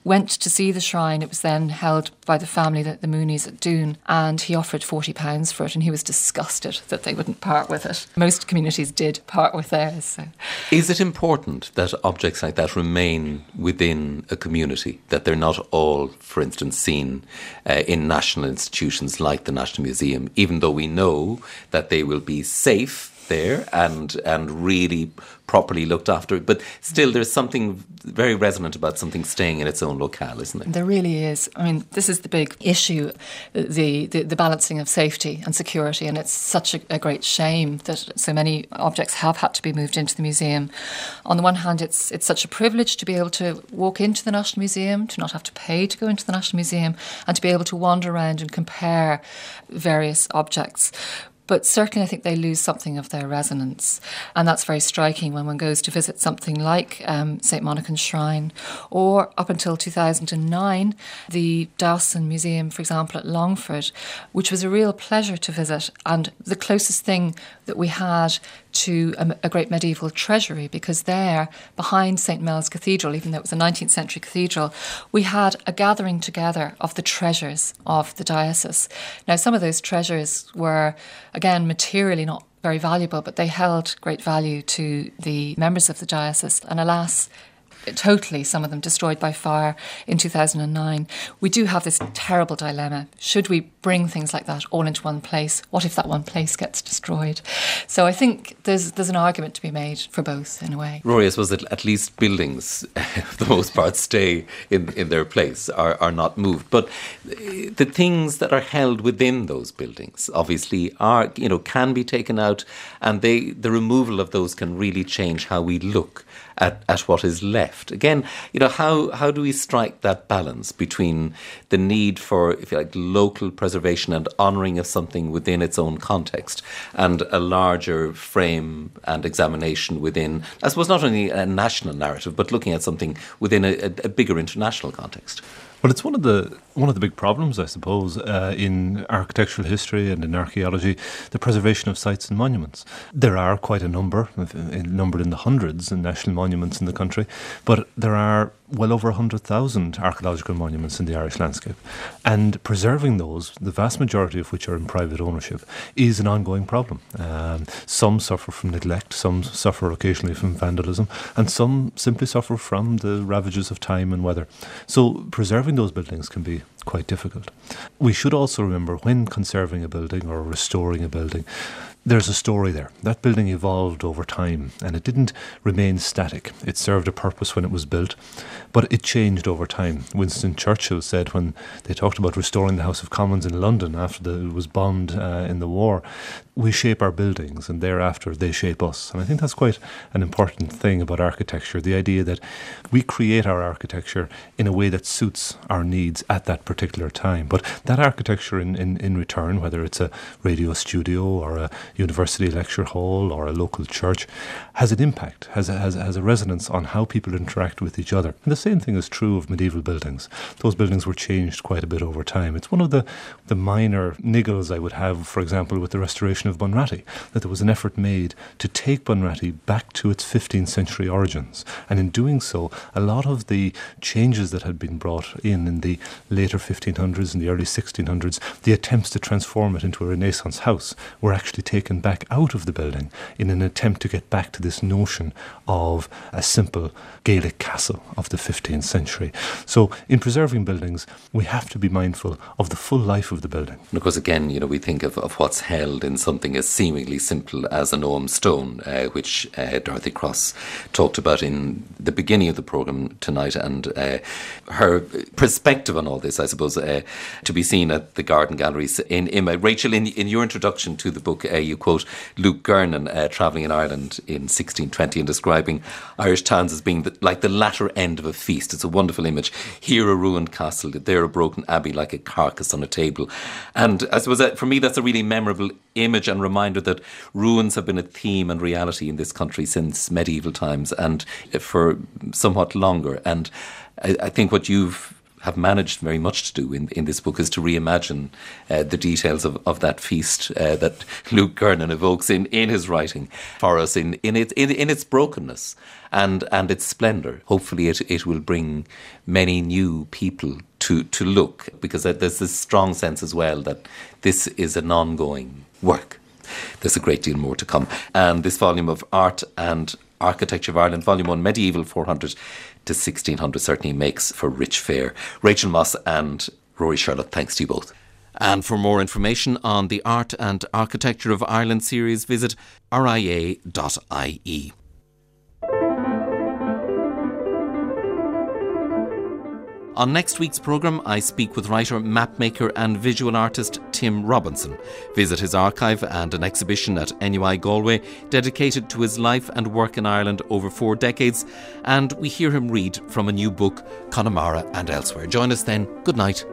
S3: went to see the shrine. It was then held by the family, the, the Moonies at Doon, and he offered £40 for it and he was disgusted that they wouldn't part with it. Most communities did part with theirs. So.
S1: Is it important that objects like that remain within a community, that they're not all, for instance, seen uh, in national institutions like the National Museum, even though we know that they will be safe there and and really properly looked after. But still, there's something very resonant about something staying in its own locale, isn't there?
S3: There really is. I mean, this is the big issue the, the, the balancing of safety and security. And it's such a, a, great shame that so many objects have had to be moved into the museum. On the one hand, it's, it's such a privilege to be able to walk into the National Museum, to not have to pay to go into the National Museum, and to be able to wander around and compare various objects. But certainly, I think they lose something of their resonance. And that's very striking when one goes to visit something like um, St. Manchan's Shrine, or up until 2009, the Diocesan Museum, for example, at Longford, which was a real pleasure to visit and the closest thing that we had to a, a, great medieval treasury because there, behind St. Mel's Cathedral, even though it was a 19th century cathedral, we had a gathering together of the treasures of the diocese. Now, some of those treasures were, again, materially not very valuable, but they held great value to the members of the diocese. And alas, totally, some of them destroyed by fire in 2009. We do have this terrible dilemma. Should we bring things like that all into one place? What if that one place gets destroyed? So I think there's there's an argument to be made for both in a way.
S1: Rory, I suppose that at least buildings, for the most part, stay in, in their place, are, are not moved. But uh, the things that are held within those buildings obviously are, you know, can be taken out and they the removal of those can really change how we look at, at what is left. Again, you know, how, how do we strike that balance between the need for, if you like, local preservation and honouring of something within its own context and a larger frame and examination within, I suppose, not only a national narrative, but looking at something within a, a bigger international context?
S4: Well, it's one of the one of the big problems, I suppose, uh, in architectural history and in archaeology, the preservation of sites and monuments. There are quite a number, numbered in the hundreds, in national monuments in the country, but there are well over 100,000 archaeological monuments in the Irish landscape. And preserving those, the vast majority of which are in private ownership, is an ongoing problem. Um, some suffer from neglect, some suffer occasionally from vandalism, and some simply suffer from the ravages of time and weather. So preserving those buildings can be quite difficult. We should also remember when conserving a building or restoring a building, there's a story there. That building evolved over time and it didn't remain static. It served a purpose when it was built, but it changed over time. Winston Churchill said when they talked about restoring the House of Commons in London after the, it was bombed uh, in the war, we shape our buildings and thereafter they shape us. And I think that's quite an important thing about architecture the idea that we create our architecture in a way that suits our needs at that particular time. But that architecture, in, in, in return, whether it's a radio studio or a university lecture hall or a local church, has an impact, has a, has, has a resonance on how people interact with each other. And the same thing is true of medieval buildings. Those buildings were changed quite a bit over time. It's one of the, the minor niggles I would have, for example, with the restoration of Bunratty, that there was an effort made to take Bunratty back to its 15th century origins. And in doing so, a lot of the changes that had been brought in in the later 1500s and the early 1600s, the attempts to transform it into a Renaissance house, were actually taken back out of the building in an attempt to get back to this notion of a simple Gaelic castle of the 15th century. So, in preserving buildings, we have to be mindful of the full life of the building.
S1: Course, again, you know, we think of, of what's held in something as seemingly simple as an Ogham stone, uh, which uh, Dorothy Cross talked about in the beginning of the programme tonight, and uh, her perspective on all this, I suppose, uh, to be seen at the Garden Galleries in IMMA. Rachel, in, in your introduction to the book, uh, you quote Luke Gernon uh, travelling in Ireland in 1620 and describing Irish towns as being the, like the latter end of a feast. It's a wonderful image. Here a ruined castle, there a broken abbey like a carcass on a table. And I suppose that for me, that's a really memorable image and reminder that ruins have been a theme and reality in this country since medieval times and for somewhat longer. And I, I think what you've have managed very much to do in, in this book is to reimagine uh, the details of, of that feast uh, that Luke Gernon evokes in, in his writing for us in, in, in, in its brokenness and, and its splendour. Hopefully, it, it will bring many new people to, to look because there's this strong sense as well that this is an ongoing work. There's a great deal more to come. And this volume of Art and Architecture of Ireland, Volume 1, Medieval 400 to 1600 certainly makes for rich fare. Rachel Moss and Rory Sherlock, thanks to you both. And for more information on the Art and Architecture of Ireland series, visit ria.ie. On next week's programme, I speak with writer, mapmaker, and visual artist Tim Robinson. Visit his archive and an exhibition at NUI Galway dedicated to his life and work in Ireland over four decades, and we hear him read from a new book, Connemara and Elsewhere. Join us then. Good night.